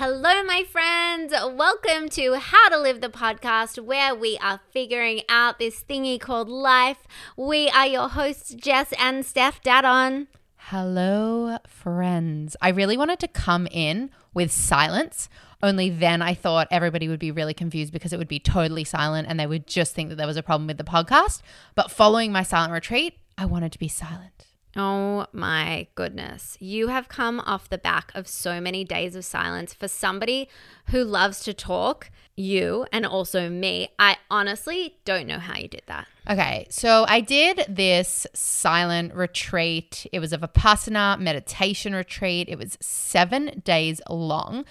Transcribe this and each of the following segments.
Hello, my friends. Welcome to How to Live the podcast, where we are figuring out this thingy called life. We are your hosts, Jess and Steph Dadon. Hello, friends. I really wanted to come in with silence. Only then I thought everybody would be really confused because it would be totally silent and they would just think that there was a problem with the podcast. But following my silent retreat, I wanted to be silent. Oh my goodness. You have come off the back of so many days of silence. For somebody who loves to talk, you and also me, I honestly don't know how you did that. Okay, so I did this silent retreat. It was a Vipassana meditation retreat. It was seven days long.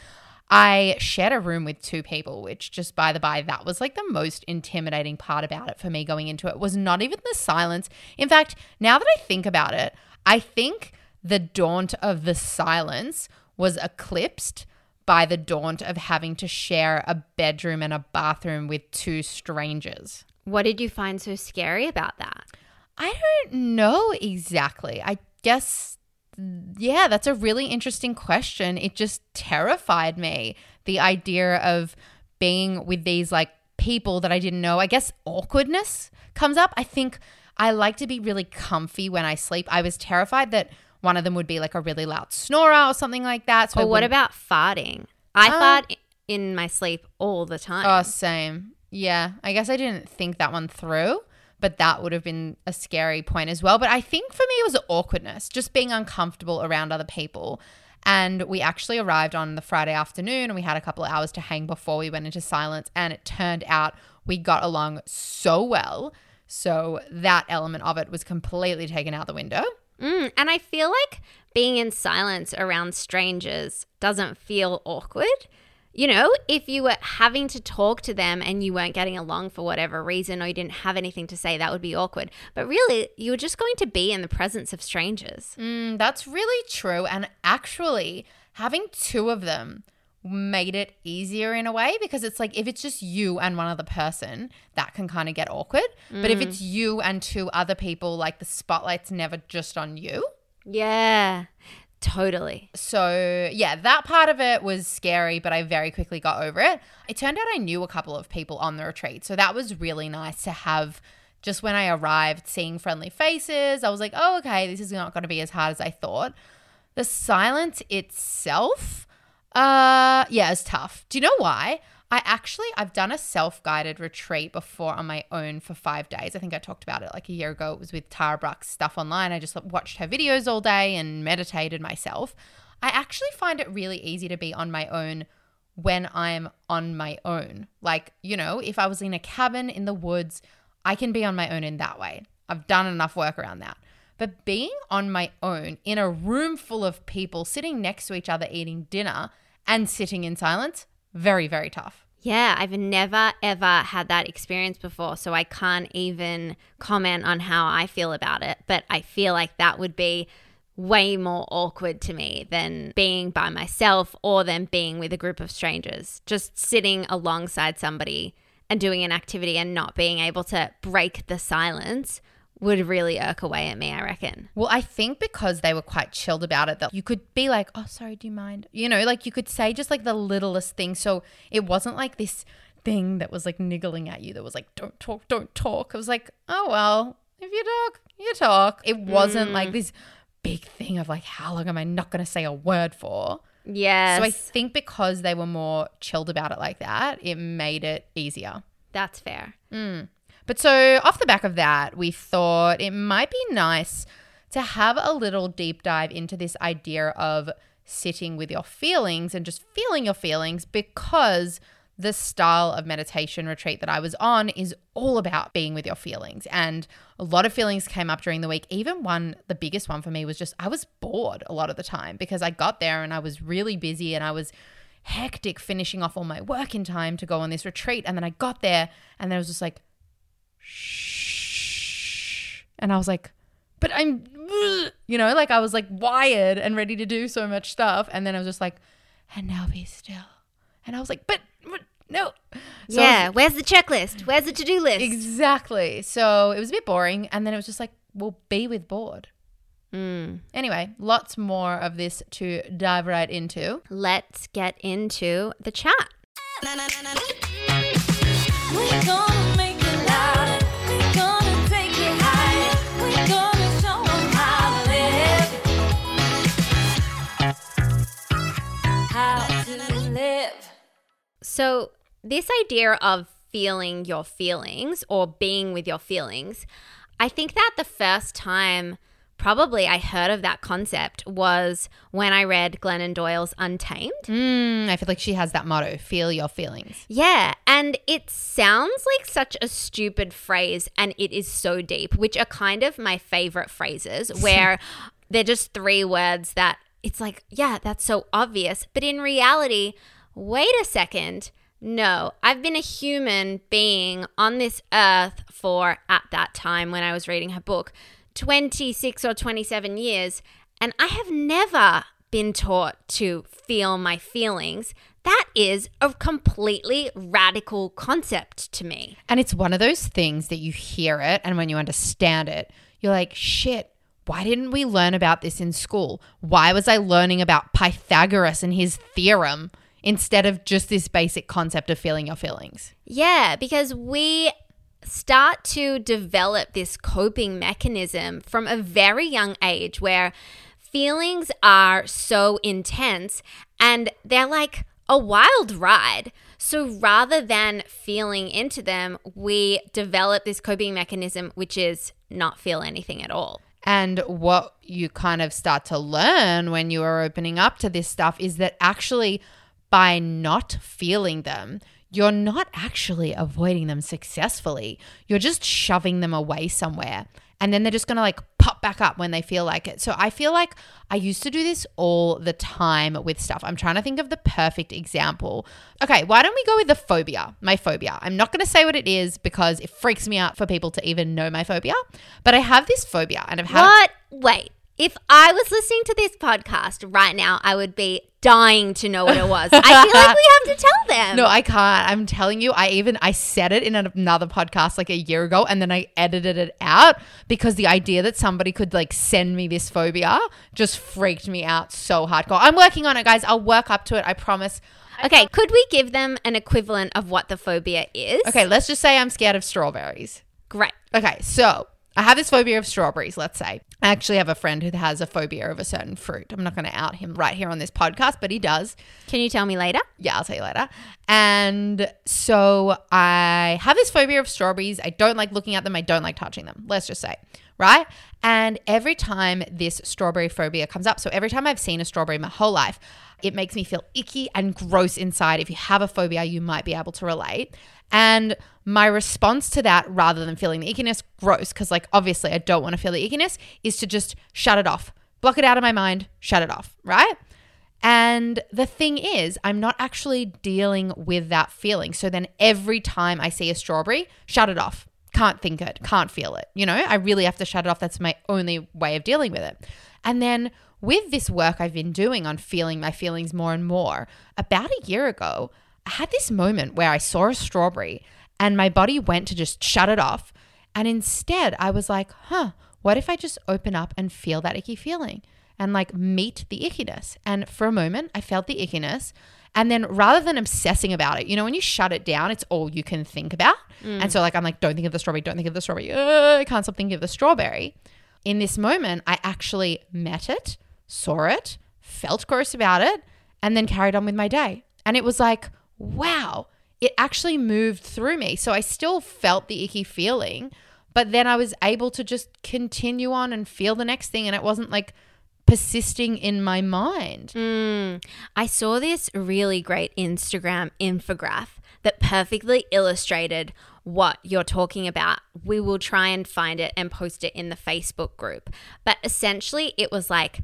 I shared a room with two people, which just by the by, that was like the most intimidating part about it for me going into it was not even the silence. In fact, now that I think about it, I think the daunt of the silence was eclipsed by the daunt of having to share a bedroom and a bathroom with two strangers. What did you find so scary about that? I don't know exactly. I guess yeah, that's a really interesting question. It just terrified me. The idea of being with these like people that I didn't know. I guess awkwardness comes up. I think I like to be really comfy when I sleep. I was terrified that one of them would be like a really loud snorer or something like that. So or what about farting? I uh, fart in my sleep all the time. Oh, same. Yeah, I guess I didn't think that one through but that would have been a scary point as well. But I think for me, it was awkwardness, just being uncomfortable around other people. And we actually arrived on the Friday afternoon and we had a couple of hours to hang before we went into silence. And it turned out we got along so well. So that element of it was completely taken out the window. Mm, and I feel like being in silence around strangers doesn't feel awkward you know, if you were having to talk to them and you weren't getting along for whatever reason or you didn't have anything to say, that would be awkward. But really, you were just going to be in the presence of strangers. Mm, that's really true. And actually, having two of them made it easier in a way because it's like if it's just you and one other person, that can kind of get awkward. Mm. But if it's mm. you and two other people, like the spotlight's never just on you. Yeah. Totally. So, yeah, that part of it was scary, but I very quickly got over it. It turned out I knew a couple of people on the retreat. So, that was really nice to have just when I arrived, seeing friendly faces. I was like, oh, okay, this is not going to be as hard as I thought. The silence itself, uh, yeah, it's tough. Do you know why? I actually I've done a self-guided retreat before on my own for 5 days. I think I talked about it like a year ago. It was with Tara Brach's stuff online. I just watched her videos all day and meditated myself. I actually find it really easy to be on my own when I'm on my own. Like, you know, if I was in a cabin in the woods, I can be on my own in that way. I've done enough work around that. But being on my own in a room full of people sitting next to each other eating dinner and sitting in silence, very, very tough. Yeah, I've never ever had that experience before, so I can't even comment on how I feel about it. But I feel like that would be way more awkward to me than being by myself or than being with a group of strangers. Just sitting alongside somebody and doing an activity and not being able to break the silence would really irk away at me, I reckon. Well, I think because they were quite chilled about it, that you could be like, oh, sorry, do you mind? You know, like you could say just like the littlest thing. So it wasn't like this thing that was like niggling at you that was like, don't talk, don't talk. It was like, oh, well, if you talk, you talk. It wasn't mm. like this big thing of like, how long am I not going to say a word for? Yeah. So I think because they were more chilled about it like that, it made it easier. That's fair. Mm. But so, off the back of that, we thought it might be nice to have a little deep dive into this idea of sitting with your feelings and just feeling your feelings because the style of meditation retreat that I was on is all about being with your feelings. And a lot of feelings came up during the week. Even one, the biggest one for me was just I was bored a lot of the time because I got there and I was really busy and I was hectic finishing off all my work in time to go on this retreat. And then I got there and then I was just like, shh. And I was like, but I'm, you know, like I was like wired and ready to do so much stuff. And then I was just like, and now be still. And I was like, but, but no. So yeah. Was, where's the checklist? Where's the to do list? Exactly. So it was a bit boring. And then it was just like, well, be with bored. Hmm. Anyway, lots more of this to dive right into. Let's get into the chat. So, this idea of feeling your feelings or being with your feelings, I think that the first time probably I heard of that concept was when I read Glennon Doyle's Untamed. Mm, I feel like she has that motto feel your feelings. Yeah, and it sounds like such a stupid phrase, and it is so deep, which are kind of my favorite phrases where they're just three words that it's like, yeah, that's so obvious. But in reality, wait a second. No, I've been a human being on this earth for, at that time when I was reading her book, 26 or 27 years, and I have never been taught to feel my feelings. That is a completely radical concept to me. And it's one of those things that you hear it, and when you understand it, you're like, shit, why didn't we learn about this in school? Why was I learning about Pythagoras and his theorem instead of just this basic concept of feeling your feelings? Yeah, because we start to develop this coping mechanism from a very young age where feelings are so intense and they're like a wild ride. So rather than feeling into them, we develop this coping mechanism, which is not feel anything at all. And what you kind of start to learn when you are opening up to this stuff is that actually, by not feeling them, you're not actually avoiding them successfully. You're just shoving them away somewhere. And then they're just going to like pop back up when they feel like it. So I feel like I used to do this all the time with stuff. I'm trying to think of the perfect example. Okay, why don't we go with the phobia? My phobia. I'm not going to say what it is because it freaks me out for people to even know my phobia. But I have this phobia and I've had What? Wait. If I was listening to this podcast right now, I would be dying to know what it was. I feel like we have to tell them. No, I can't. I'm telling you, I even I said it in another podcast like a year ago and then I edited it out because the idea that somebody could like send me this phobia just freaked me out so hardcore. I'm working on it, guys. I'll work up to it. I promise. Okay, could we give them an equivalent of what the phobia is? Okay, let's just say I'm scared of strawberries. Great. Okay, so I have this phobia of strawberries, let's say. I actually have a friend who has a phobia of a certain fruit. I'm not going to out him right here on this podcast, but he does. Can you tell me later? Yeah, I'll tell you later. And so I have this phobia of strawberries. I don't like looking at them. I don't like touching them. Let's just say, right? And every time this strawberry phobia comes up, so every time I've seen a strawberry my whole life, it makes me feel icky and gross inside. If you have a phobia, you might be able to relate. And my response to that, rather than feeling the ickiness, gross, because like obviously I don't want to feel the ickiness, is to just shut it off, block it out of my mind, shut it off, right? And the thing is, I'm not actually dealing with that feeling. So then every time I see a strawberry, shut it off. Can't think it, can't feel it. You know, I really have to shut it off. That's my only way of dealing with it. And then with this work I've been doing on feeling my feelings more and more, about a year ago, I had this moment where I saw a strawberry and my body went to just shut it off. And instead, I was like, huh, what if I just open up and feel that icky feeling and like meet the ickiness? And for a moment, I felt the ickiness. And then rather than obsessing about it, you know, when you shut it down, it's all you can think about. And so, like, I'm like, don't think of the strawberry, don't think of the strawberry. Uh, I can't stop thinking of the strawberry. In this moment, I actually met it, saw it, felt gross about it, and then carried on with my day. And it was like, wow, it actually moved through me. So I still felt the icky feeling, but then I was able to just continue on and feel the next thing. And it wasn't like persisting in my mind. Mm. I saw this really great Instagram infograph that perfectly illustrated what you're talking about. We will try and find it and post it in the Facebook group. But essentially, it was like,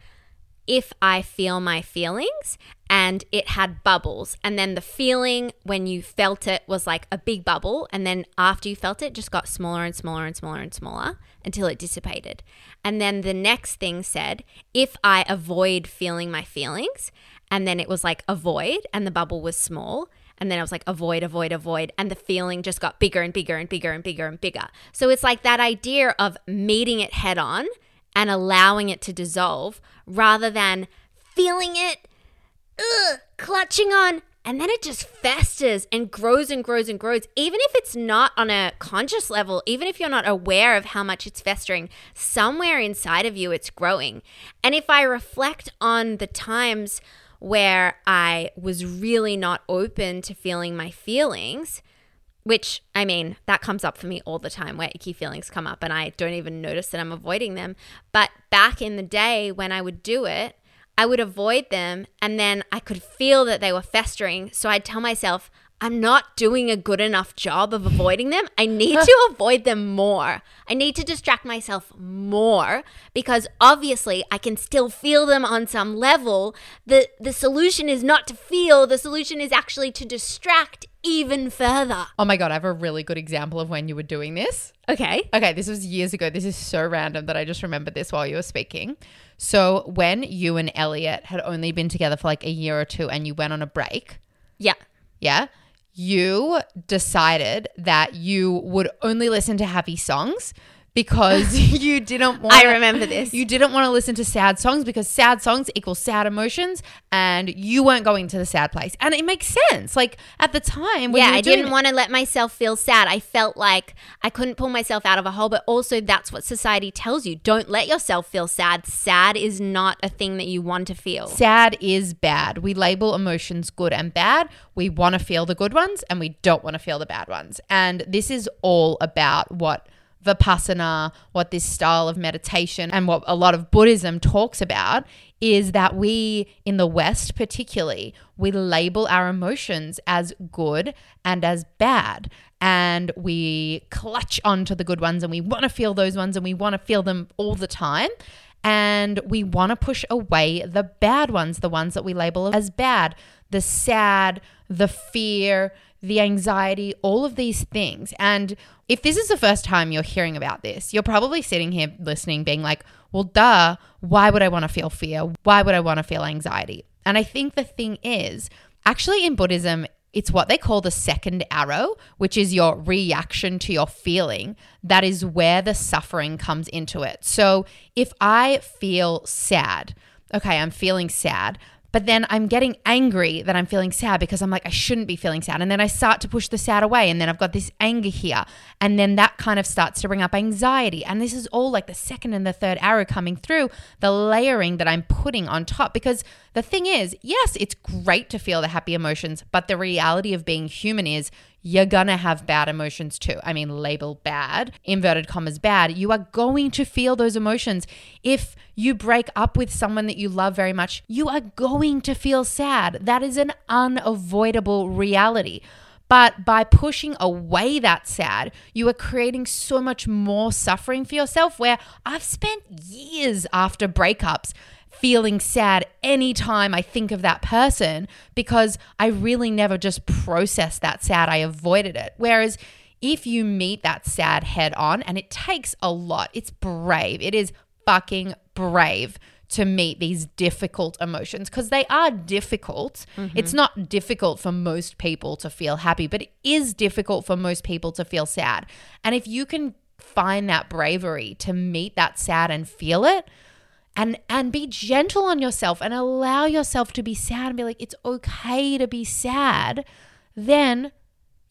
if I feel my feelings and it had bubbles. And then the feeling when you felt it was like a big bubble. And then after you felt it, just got smaller and smaller and smaller and smaller until it dissipated. And then the next thing said, if I avoid feeling my feelings, and then it was like avoid, and the bubble was small. And then I was like, avoid, avoid, avoid. And the feeling just got bigger and bigger and bigger and bigger and bigger. So it's like that idea of meeting it head on and allowing it to dissolve rather than feeling it, ugh, clutching on, and then it just festers and grows and grows and grows. Even if it's not on a conscious level, even if you're not aware of how much it's festering, somewhere inside of you it's growing. And if I reflect on the times where I was really not open to feeling my feelings, which I mean, that comes up for me all the time where icky feelings come up and I don't even notice that I'm avoiding them. But back in the day when I would do it, I would avoid them and then I could feel that they were festering. So I'd tell myself, I'm not doing a good enough job of avoiding them. I need to avoid them more. I need to distract myself more because obviously I can still feel them on some level. The the solution is not to feel, the solution is actually to distract even further. Oh my God, I have a really good example of when you were doing this. Okay. Okay, this was years ago. This is so random that I just remembered this while you were speaking. So, when you and Elliot had only been together for like a year or two and you went on a break, Yeah. yeah, you decided that you would only listen to happy songs because you didn't want I remember this. You didn't want to listen to sad songs because sad songs equal sad emotions and you weren't going to the sad place. And it makes sense. Like at the time when yeah, you were I didn't want to let myself feel sad. I felt like I couldn't pull myself out of a hole, but also that's what society tells you. Don't let yourself feel sad. Sad is not a thing that you want to feel. Sad is bad. We label emotions good and bad. We want to feel the good ones and we don't want to feel the bad ones. And this is all about what Vipassana, what this style of meditation, and what a lot of Buddhism talks about is that we, in the West particularly, we label our emotions as good and as bad. And we clutch onto the good ones and we want to feel those ones and we want to feel them all the time and we want to push away the bad ones, the ones that we label as bad, the sad, the fear, the anxiety, all of these things. And if this is the first time you're hearing about this, you're probably sitting here listening, being like, well, duh, why would I want to feel fear? Why would I want to feel anxiety? And I think the thing is, actually, in Buddhism, it's what they call the second arrow, which is your reaction to your feeling. That is where the suffering comes into it. So if I feel sad, okay, I'm feeling sad, but then I'm getting angry that I'm feeling sad because I'm like, I shouldn't be feeling sad. And then I start to push the sad away. And then I've got this anger here. And then that kind of starts to bring up anxiety. And this is all like the second and the third arrow coming through, the layering that I'm putting on top. Because the thing is, yes, it's great to feel the happy emotions, but the reality of being human is you're gonna have bad emotions too. I mean, label bad, inverted commas bad. You are going to feel those emotions. If you break up with someone that you love very much, you are going to feel sad. That is an unavoidable reality. But by pushing away that sad, you are creating so much more suffering for yourself. Where I've spent years after breakups feeling sad anytime I think of that person because I really never just processed that sad. I avoided it. Whereas if you meet that sad head on, and it takes a lot, it's brave. It is fucking brave to meet these difficult emotions because they are difficult. Mm-hmm. It's not difficult for most people to feel happy, but it is difficult for most people to feel sad. And if you can find that bravery to meet that sad and feel it, and and be gentle on yourself and allow yourself to be sad and be like it's okay to be sad. Then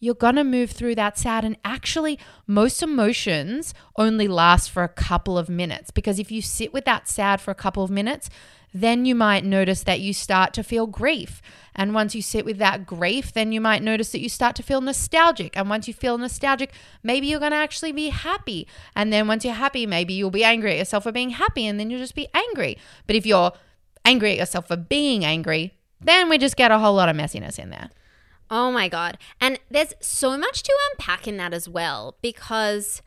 you're going to move through that sad and actually most emotions only last for a couple of minutes because if you sit with that sad for a couple of minutes then you might notice that you start to feel grief. And once you sit with that grief, then you might notice that you start to feel nostalgic. And once you feel nostalgic, maybe you're going to actually be happy. And then once you're happy, maybe you'll be angry at yourself for being happy and then you'll just be angry. But if you're angry at yourself for being angry, then we just get a whole lot of messiness in there. Oh my God. And there's so much to unpack in that as well because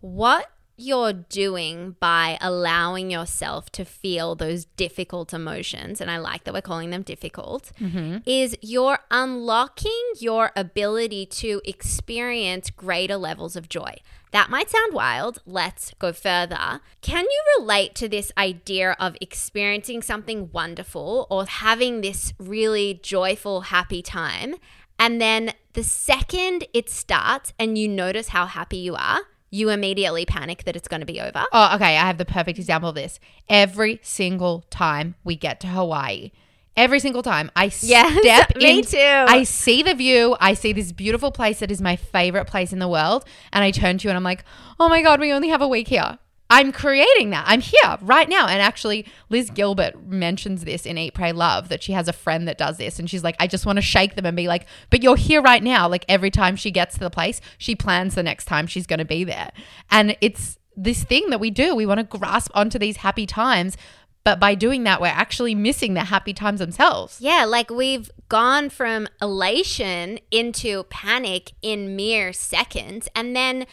what you're doing by allowing yourself to feel those difficult emotions, and I like that we're calling them difficult, mm-hmm. is you're unlocking your ability to experience greater levels of joy. That might sound wild. Let's go further. Can you relate to this idea of experiencing something wonderful or having this really joyful, happy time? And then the second it starts and you notice how happy you are, you immediately panic that it's going to be over. Oh, okay. I have the perfect example of this. Every single time we get to Hawaii, every single time I Yes, step me in, too. I see the view. I see this beautiful place that is my favorite place in the world, and I turn to you and I'm like, "Oh my god, we only have a week here." I'm creating that. I'm here right now. And actually, Liz Gilbert mentions this in Eat, Pray, Love that she has a friend that does this. And she's like, I just want to shake them and be like, but you're here right now. Like every time she gets to the place, she plans the next time she's going to be there. And it's this thing that we do. We want to grasp onto these happy times. But by doing that, we're actually missing the happy times themselves. Yeah, like we've gone from elation into panic in mere seconds. And then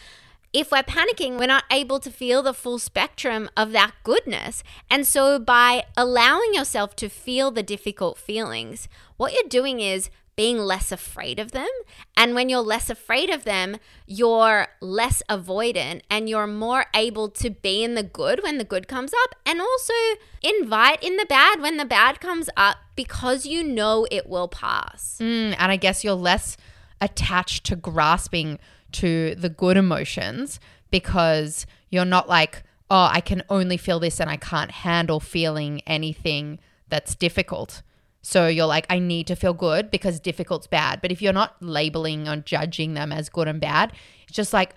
if we're panicking, we're not able to feel the full spectrum of that goodness. And so by allowing yourself to feel the difficult feelings, what you're doing is being less afraid of them. And when you're less afraid of them, you're less avoidant and you're more able to be in the good when the good comes up and also invite in the bad when the bad comes up because you know it will pass. Mm, and I guess you're less attached to grasping to the good emotions because you're not like, oh, I can only feel this and I can't handle feeling anything that's difficult. So you're like, I need to feel good because difficult's bad. But if you're not labeling or judging them as good and bad, it's just like,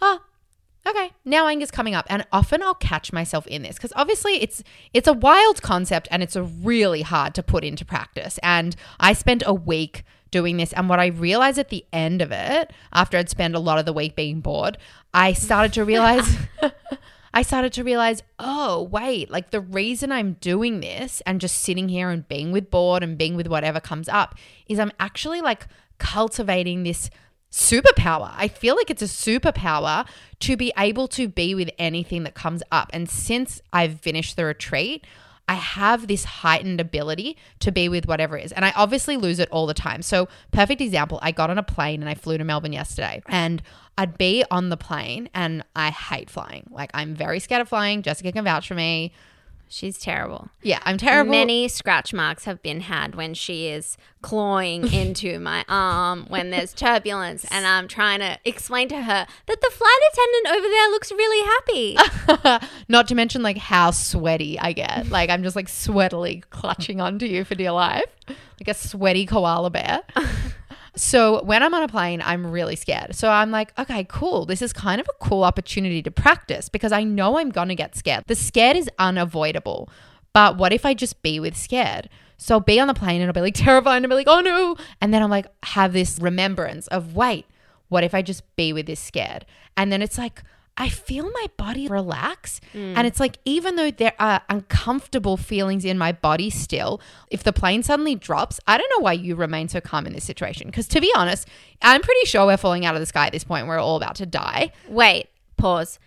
oh, okay now anger's coming up and often i'll catch myself in this because obviously it's it's a wild concept and it's really hard to put into practice and i spent a week doing this and what i realized at the end of it after i'd spent a lot of the week being bored i started to realize I started to realize, oh, wait, like the reason I'm doing this and just sitting here and being with bored and being with whatever comes up is I'm actually like cultivating this superpower. I feel like it's a superpower to be able to be with anything that comes up. And since I've finished the retreat, I have this heightened ability to be with whatever is. And I obviously lose it all the time. So, perfect example I got on a plane and I flew to Melbourne yesterday. And I'd be on the plane and I hate flying. Like, I'm very scared of flying. Jessica can vouch for me. She's terrible. Yeah, I'm terrible. Many scratch marks have been had when she is clawing into my arm when there's turbulence, and I'm trying to explain to her that the flight attendant over there looks really happy. Not to mention like how sweaty I get. Like I'm just like sweatily clutching onto you for dear life, like a sweaty koala bear. So when I'm on a plane, I'm really scared. So I'm like, okay, cool. This is kind of a cool opportunity to practice because I know I'm going to get scared. The scared is unavoidable. But what if I just be with scared? So I'll be on the plane and I'll be like terrified and I'll be like, oh no. And then I'm like, have this remembrance of, wait, what if I just be with this scared? And then it's like, I feel my body relax. Mm. And it's like, even though there are uncomfortable feelings in my body still, if the plane suddenly drops, I don't know why you remain so calm in this situation. Because to be honest, I'm pretty sure we're falling out of the sky at this point. We're all about to die. Wait, pause.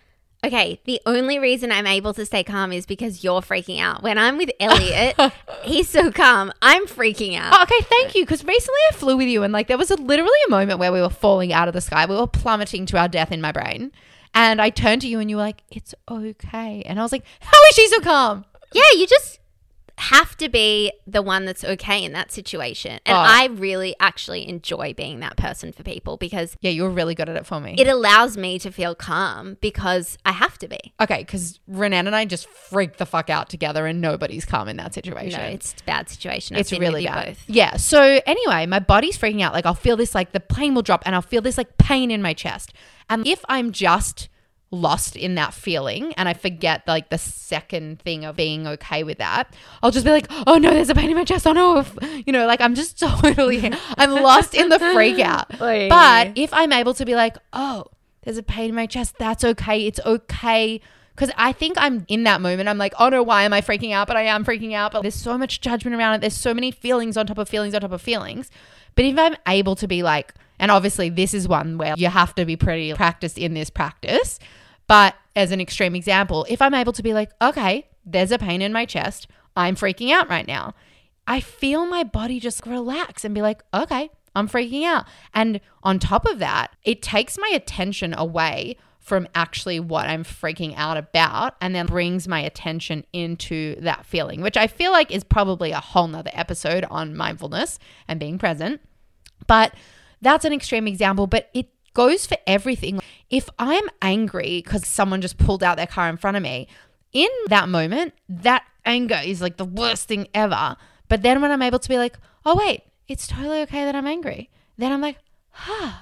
Okay, the only reason I'm able to stay calm is because you're freaking out. When I'm with Elliot, he's so calm. I'm freaking out. Oh, okay, thank you. Because recently I flew with you, and like there was a, literally a moment where we were falling out of the sky. We were plummeting to our death in my brain. And I turned to you, and you were like, "It's okay." And I was like, "How is she so calm?" Yeah, you just have to be the one that's okay in that situation. And Oh. I really actually enjoy being that person for people because Yeah, you're really good at it for me. it allows me to feel calm because I have to be. okay, because Renan and I just freak the fuck out together, and nobody's calm in that situation. No, it's a bad situation. I've it's really bad. both. Yeah. So anyway, my body's freaking out. Like I'll feel this like the plane will drop and I'll feel this like pain in my chest. And if I'm just lost in that feeling and I forget like the second thing of being okay with that, I'll just be like, oh no, there's a pain in my chest. Oh no, if, you know, like I'm just totally, I'm lost in the freak out. Oy. But if I'm able to be like, oh, there's a pain in my chest, that's okay. It's okay. Because I think I'm in that moment. I'm like, oh no, why am I freaking out? But I am freaking out. But there's so much judgment around it. There's so many feelings on top of feelings on top of feelings. But if I'm able to be like, and obviously this is one where you have to be pretty practiced in this practice. But as an extreme example, if I'm able to be like, okay, there's a pain in my chest, I'm freaking out right now. I feel my body just relax and be like, okay, I'm freaking out. And on top of that, it takes my attention away from actually what I'm freaking out about and then brings my attention into that feeling, which I feel like is probably a whole nother episode on mindfulness and being present. But that's an extreme example, but it goes for everything. if I'm angry because someone just pulled out their car in front of me, in that moment, that anger is like the worst thing ever. But then when I'm able to be like, oh, wait, it's totally okay that I'm angry, then I'm like, huh.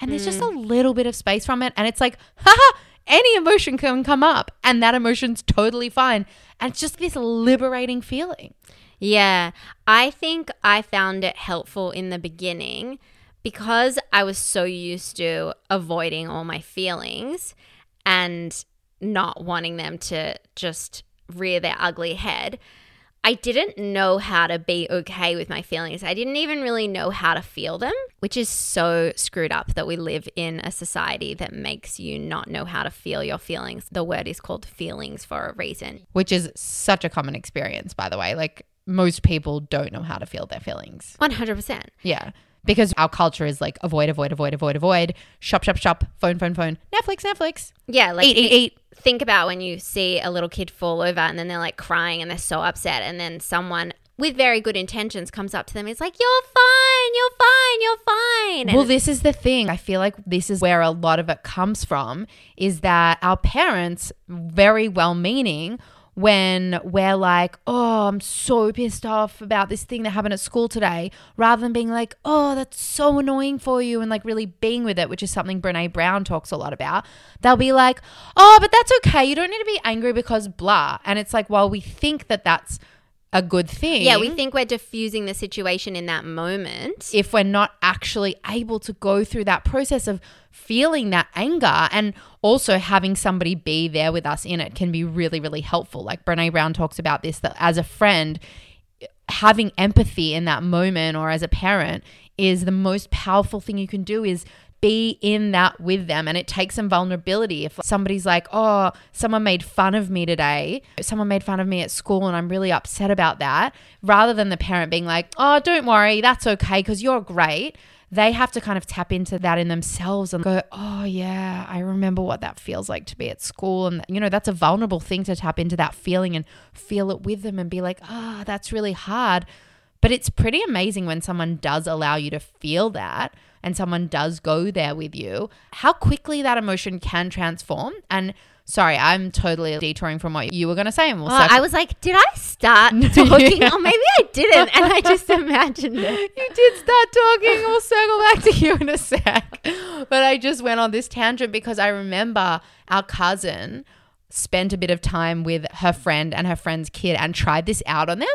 And there's just a mm. little bit of space from it. And it's like, haha, any emotion can come up and that emotion's totally fine. And it's just this liberating feeling. Yeah, I think I found it helpful in the beginning because I was so used to avoiding all my feelings and not wanting them to just rear their ugly head. I didn't know how to be okay with my feelings. I didn't even really know how to feel them, which is so screwed up that we live in a society that makes you not know how to feel your feelings. The word is called feelings for a reason. which is such a common experience, by the way. Like most people don't know how to feel their feelings. 100%. Yeah. Because our culture is like avoid, avoid, avoid, avoid, avoid, shop, shop, shop, phone, phone, phone, Netflix, Netflix, Yeah, like eat, eat, eat. think about when you see a little kid fall over and then they're like crying and they're so upset and then someone with very good intentions comes up to them and is like you're fine you're fine you're fine. Well, this is the thing. I feel like this is where a lot of it comes from is that our parents, very well meaning, when we're like, oh, I'm so pissed off about this thing that happened at school today, rather than being like, oh, that's so annoying for you and like really being with it, which is something Brene Brown talks a lot about, they'll be like, oh, but that's okay. You don't need to be angry because blah. And it's like, well, we think that that's a good thing yeah we think we're diffusing the situation in that moment if we're not actually able to go through that process of feeling that anger and also having somebody be there with us in it can be really, really helpful. Like Brene Brown talks about this that as a friend, having empathy in that moment or as a parent is the most powerful thing you can do is be in that with them. And it takes some vulnerability. If somebody's like oh someone made fun of me today. Someone made fun of me at school and i'm really upset about that rather than the parent being like oh don't worry. That's okay because you're great. They have to kind of tap into that in themselves and go oh yeah i remember what that feels like to be at school. And you know that's a vulnerable thing to tap into that feeling and feel it with them and be like ah that's really hard. But it's pretty amazing when someone does allow you to feel that and someone does go there with you, how quickly that emotion can transform. And sorry, I'm totally detouring from what you were going to say. And we'll Oh, circle- I was like, did I start talking? Or maybe I didn't, and I just imagined it. you did start talking. We'll circle back to you in a sec. But I just went on this tangent because I remember our cousin spent a bit of time with her friend and her friend's kid and tried this out on them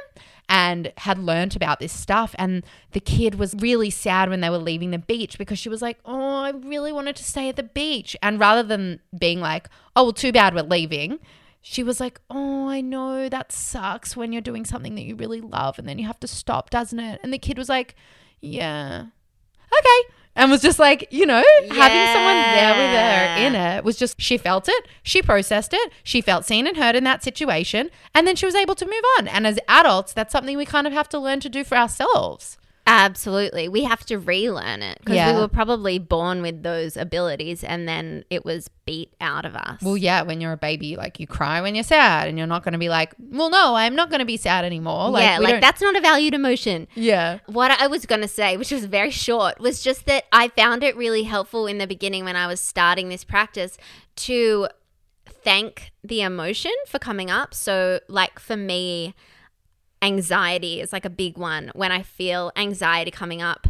and had learnt about this stuff. And the kid was really sad when they were leaving the beach because she was like, Oh, I really wanted to stay at the beach. And rather than being like, Oh, well, too bad we're leaving, she was like, Oh, I know that sucks when you're doing something that you really love and then you have to stop, doesn't it? And the kid was like, Yeah, okay. And was just like, you know, having someone there with her in it was just, she felt it, she processed it, she felt seen and heard in that situation, and then she was able to move on. And as adults, that's something we kind of have to learn to do for ourselves. Absolutely. We have to relearn it because Yeah. we were probably born with those abilities and then it was beat out of us. Well, yeah, when you're a baby, like you cry when you're sad, and you're not going to be like, well, no, I'm not going to be sad anymore. Like, yeah, like don't- that's not a valued emotion. Yeah. What I was going to say, which was very short, was just that I found it really helpful in the beginning when I was starting this practice to thank the emotion for coming up. So, like for me, anxiety is like a big one. When I feel anxiety coming up,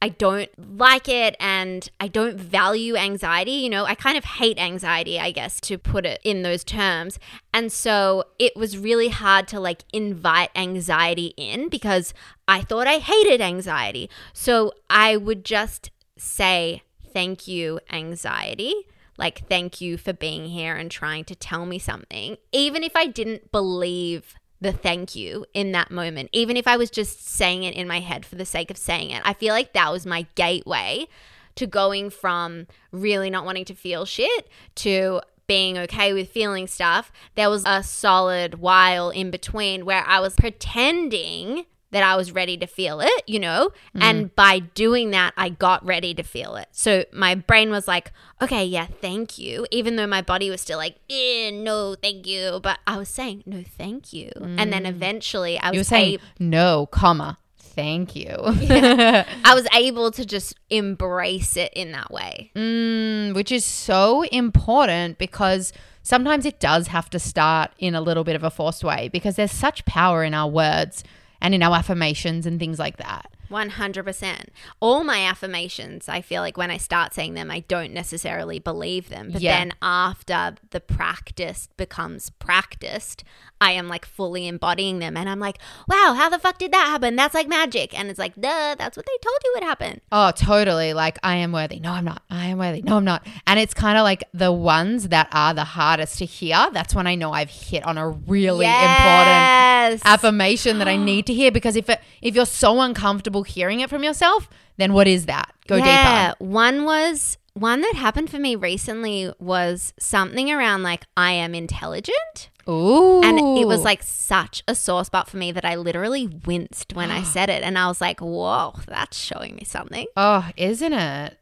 I don't like it and I don't value anxiety. You know, I kind of hate anxiety, I guess, to put it in those terms. And so it was really hard to like invite anxiety in because I thought I hated anxiety. So I would just say, Thank you, anxiety. Like, thank you for being here and trying to tell me something, even if I didn't believe the thank you in that moment, even if I was just saying it in my head for the sake of saying it. I feel like that was my gateway to going from really not wanting to feel shit to being okay with feeling stuff. There was a solid while in between where I was pretending that I was ready to feel it, you know? And by doing that, I got ready to feel it. So my brain was like, okay, yeah, thank you. Even though my body was still like, eh, no, thank you. But I was saying, no, thank you. And then eventually I was You were saying no, comma, thank you. I was able to just embrace it in that way. Mm, which is so important because sometimes it does have to start in a little bit of a forced way because there's such power in our words and in our affirmations and things like that. 100%. All my affirmations, I feel like when I start saying them, I don't necessarily believe them. But Yeah. then after the practice becomes practiced, I am like fully embodying them. And I'm like, wow, how the fuck did that happen? That's like magic. And it's like, duh, that's what they told you would happen. Oh, totally. Like, I am worthy. No, I'm not. I am worthy. No, I'm not. And it's kind of like the ones that are the hardest to hear. That's when I know I've hit on a really important affirmation that I need to hear because if it, if you're so uncomfortable hearing it from yourself, then what is that? Go yeah, deeper. one was one that happened for me recently was something around like I am intelligent. Ooh. And it was like such a sore spot for me that I literally winced when I said it. And I was like, whoa, that's showing me something. oh, isn't it?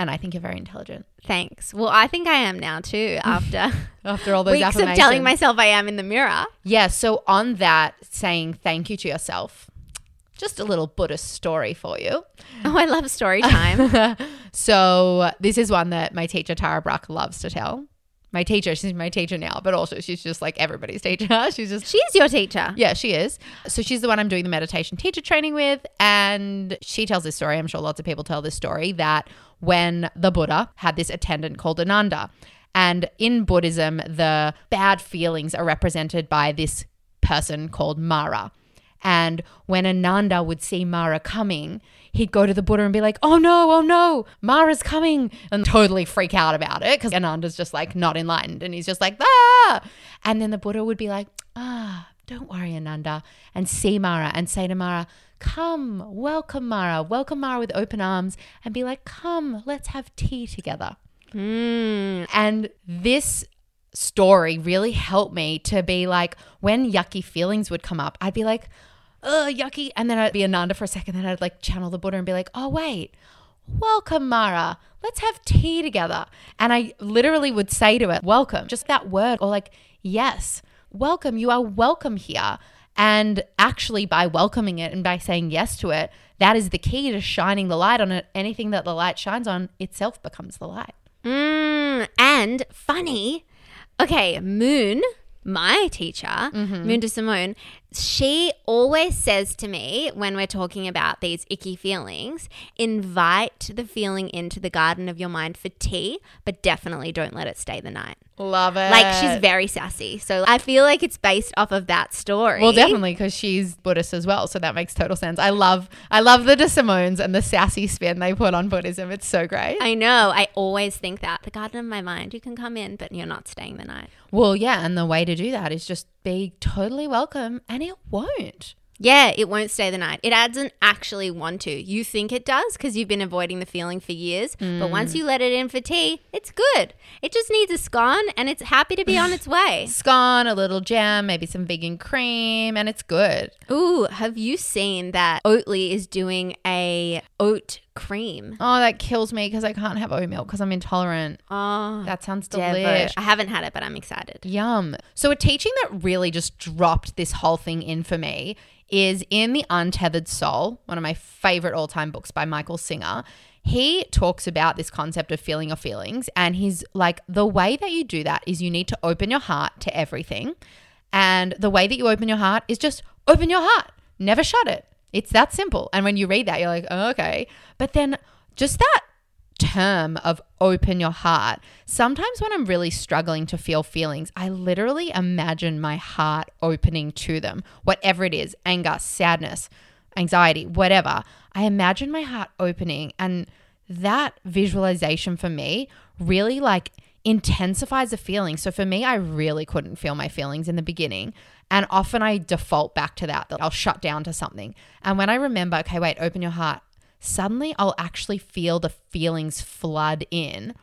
And I think you're very intelligent. Thanks. Well, I think I am now too after After all those weeks of telling myself I am in the mirror. Yeah, so on that, saying thank you to yourself, just a little Buddhist story for you. Oh, I love story time. so this is one that my teacher Tara Brach loves to tell. My teacher, she's my teacher now, but also she's just like everybody's teacher. She's just She's your teacher. yeah, she is. So she's the one I'm doing the meditation teacher training with. And she tells this story. I'm sure lots of people tell this story that when the Buddha had this attendant called Ananda. And in Buddhism, the bad feelings are represented by this person called Mara. And when Ananda would see Mara coming, he'd go to the Buddha and be like, oh no, oh no, Mara's coming, and totally freak out about it because Ananda's just like not enlightened. And he's just like, ah. And then the Buddha would be like, ah, don't worry, Ananda, and see Mara and say to Mara, come, welcome Mara, welcome Mara with open arms, and be like, come, let's have tea together. Mm. And this story really helped me to be like, when yucky feelings would come up, I'd be like, ugh, yucky. And then I'd be Ananda for a second. Then I'd like channel the Buddha and be like, oh, wait, welcome, Mara. Let's have tea together. And I literally would say to it, welcome, just that word, or like, yes, welcome. You are welcome here. And actually, by welcoming it and by saying yes to it, that is the key to shining the light on it. Anything that the light shines on itself becomes the light. Mm. And funny. Okay, Moon, my teacher, Moon de Simone, she always says to me when we're talking about these icky feelings, invite the feeling into the garden of your mind for tea, but definitely don't let it stay the night. Love it. Like she's very sassy. So I feel like it's based off of that story. well, definitely because she's Buddhist as well, so that makes total sense. I love, I love the De Simones and the sassy spin they put on Buddhism. It's so great. I know. I always think that. The garden of my mind, you can come in, but you're not staying the night. well, yeah, and the way to do that is just be totally welcome, and it won't. Yeah, it won't stay the night. It doesn't actually want to. You think it does because you've been avoiding the feeling for years. But once you let it in for tea, it's good. It just needs a scone and it's happy to be on its way. Scone, a little jam, maybe some vegan cream, and it's good. Ooh, have you seen that Oatly is doing a oat cream? Oh, that kills me because I can't have oat milk because I'm intolerant. Oh, That sounds delicious. I haven't had it, but I'm excited. Yum. So, a teaching that really just dropped this whole thing in for me is in The Untethered Soul, one of my favorite all time books by Michael Singer. He talks about this concept of feeling your feelings, and he's like, the way that you do that is you need to open your heart to everything. And the way that you open your heart is just open your heart, never shut it. It's that simple. And when you read that, you're like, oh, okay. But then just that term of open your heart, sometimes when I'm really struggling to feel feelings, I literally imagine my heart opening to them, whatever it is anger, sadness, anxiety, whatever. I imagine my heart opening. And that visualization for me really like intensifies the feeling. So for me, I really couldn't feel my feelings in the beginning. And often I default back to that, that I'll shut down to something. And when I remember, okay, wait, open your heart, suddenly I'll actually feel the feelings flood in.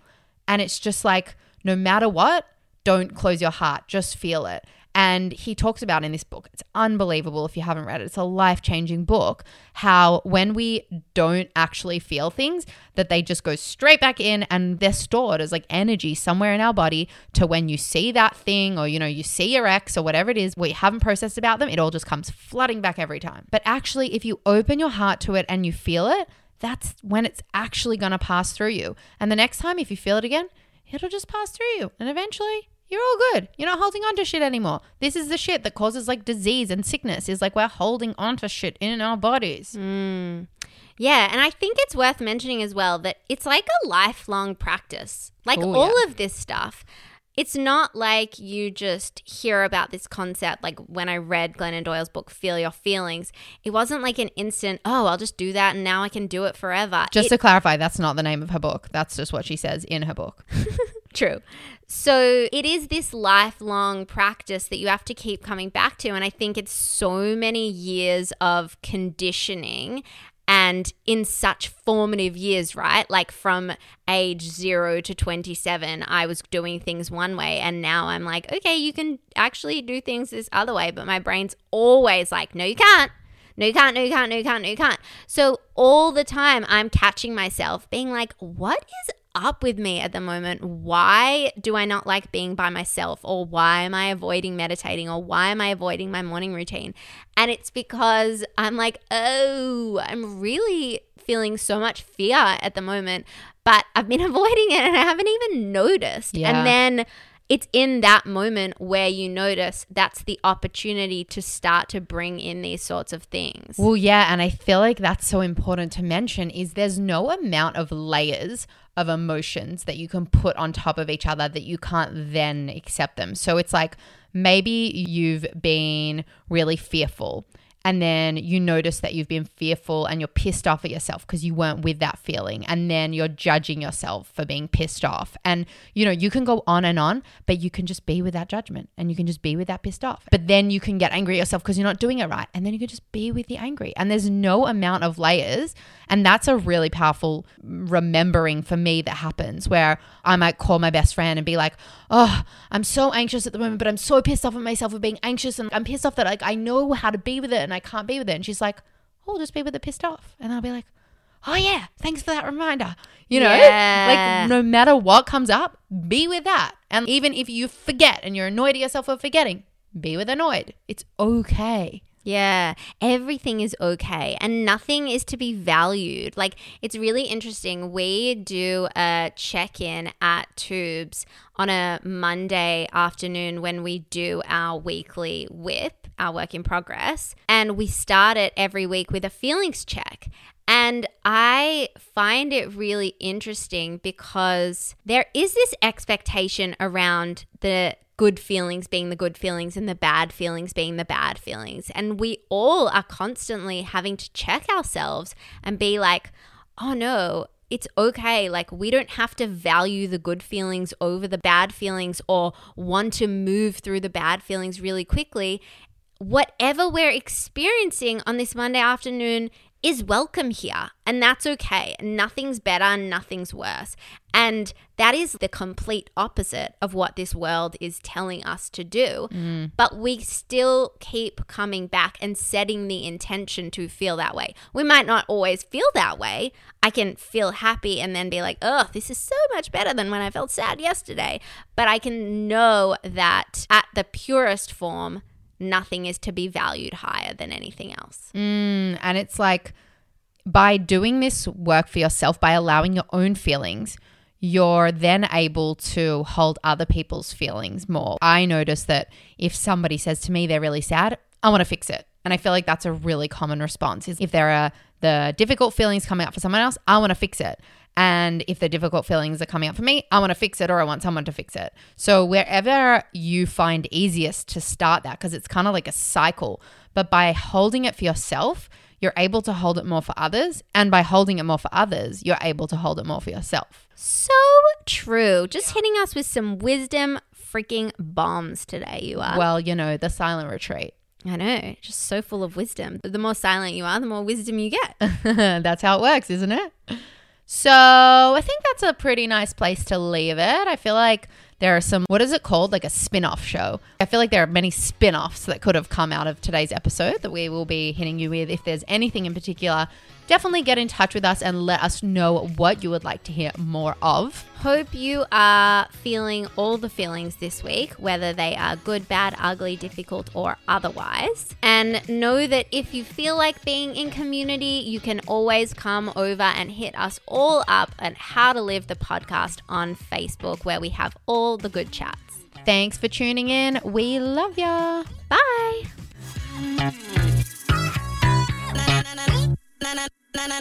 And it's just like, no matter what, don't close your heart, just feel it. And he talks about in this book, it's unbelievable if you haven't read it. It's a life changing book. How when we don't actually feel things, that they just go straight back in and they're stored as like energy somewhere in our body to when you see that thing or, you know, you see your ex or whatever it is, you haven't processed about them, it all just comes flooding back every time. But actually, if you open your heart to it and you feel it, that's when it's actually going to pass through you. And the next time, if you feel it again, it'll just pass through you. And eventually, you're all good. You're not holding on to shit anymore. This is the shit that causes like disease and sickness, is like we're holding on to shit in our bodies. Hmm. Yeah, and I think it's worth mentioning as well that it's like a lifelong practice. Like Oh, all yeah. of this stuff. It's not like you just hear about this concept. Like when I read Glennon Doyle's book, Feel Your Feelings, it wasn't like an instant, oh, I'll just do that and now I can do it forever. Just It- to clarify, that's not the name of her book. That's just what she says in her book. True. So it is this lifelong practice that you have to keep coming back to. And I think it's so many years of conditioning and in such formative years, right? Like from age zero to 27, I was doing things one way. And now I'm like, okay, you can actually do things this other way. But my brain's always like, no, you can't. No, you can't, no, you can't, no, you can't, no, you can't. So all the time I'm catching myself being like, what is up with me at the moment? Why do I not like being by myself? Or why am I avoiding meditating? Or why am I avoiding my morning routine? And it's because I'm like, oh, I'm really feeling so much fear at the moment, but I've been avoiding it and I haven't even noticed. Yeah. And then it's in that moment where you notice that's the opportunity to start to bring in these sorts of things. Well, yeah, and I feel like that's so important to mention is there's no amount of layers of emotions that you can put on top of each other that you can't then accept them. So it's like maybe you've been really fearful and then you notice that you've been fearful and you're pissed off at yourself because you weren't with that feeling and then you're judging yourself for being pissed off. And you know you can go on and on but you can just be with that judgment and you can just be with that pissed off. But then you can get angry at yourself because you're not doing it right and then you can just be with the angry. And there's no amount of layers and that's a really powerful remembering for me that happens where I might call my best friend and be like oh I'm so anxious at the moment but I'm so pissed off at myself for being anxious and I'm pissed off that like I know how to be with it and I can't be with it. And she's like oh just be with it pissed off. And I'll be like oh yeah thanks for that reminder. You know? Yeah. like no matter what comes up be with that. And even if you forget and you're annoyed at yourself for forgetting be with annoyed. It's okay Yeah, everything is okay and nothing is to be valued. Like, it's really interesting. We do a check in at Tubes on a Monday afternoon when we do our weekly whip, our work in progress. And we start it every week with a feelings check. And I find it really interesting because there is this expectation around the good feelings being the good feelings and the bad feelings being the bad feelings. And we all are constantly having to check ourselves and be like, oh no, it's okay. Like, we don't have to value the good feelings over the bad feelings or want to move through the bad feelings really quickly. Whatever we're experiencing on this Monday afternoon is welcome here, and that's okay. Nothing's better, nothing's worse. And that is the complete opposite of what this world is telling us to do. Mm. But we still keep coming back and setting the intention to feel that way. We might not always feel that way. I can feel happy and then be like, oh, this is so much better than when I felt sad yesterday. But I can know that at the purest form, nothing is to be valued higher than anything else. Mm, and it's like by doing this work for yourself, by allowing your own feelings, you're then able to hold other people's feelings more. I notice that if somebody says to me they're really sad, I want to fix it. And I feel like that's a really common response is if there are the difficult feelings coming up for someone else, I want to fix it. And if the difficult feelings are coming up for me, I want to fix it or I want someone to fix it. So wherever you find easiest to start that, because it's kind of like a cycle, but by holding it for yourself, you're able to hold it more for others. And by holding it more for others, you're able to hold it more for yourself. So true. Just hitting us with some wisdom freaking bombs today, you are. Well, you know, the silent retreat. I know, just so full of wisdom. The more silent you are, the more wisdom you get. that's how it works, isn't it? So I think that's a pretty nice place to leave it. I feel like there are some, what is it called? Like a spin off show. I feel like there are many spin offs that could have come out of today's episode that we will be hitting you with. If there's anything in particular, definitely get in touch with us and let us know what you would like to hear more of. Hope you are feeling all the feelings this week, whether they are good, bad, ugly, difficult, or otherwise. And know that if you feel like being in community, you can always come over and hit us all up at How to Live the podcast on Facebook, where we have all the good chats. Thanks for tuning in. We love ya. Bye. Na na na na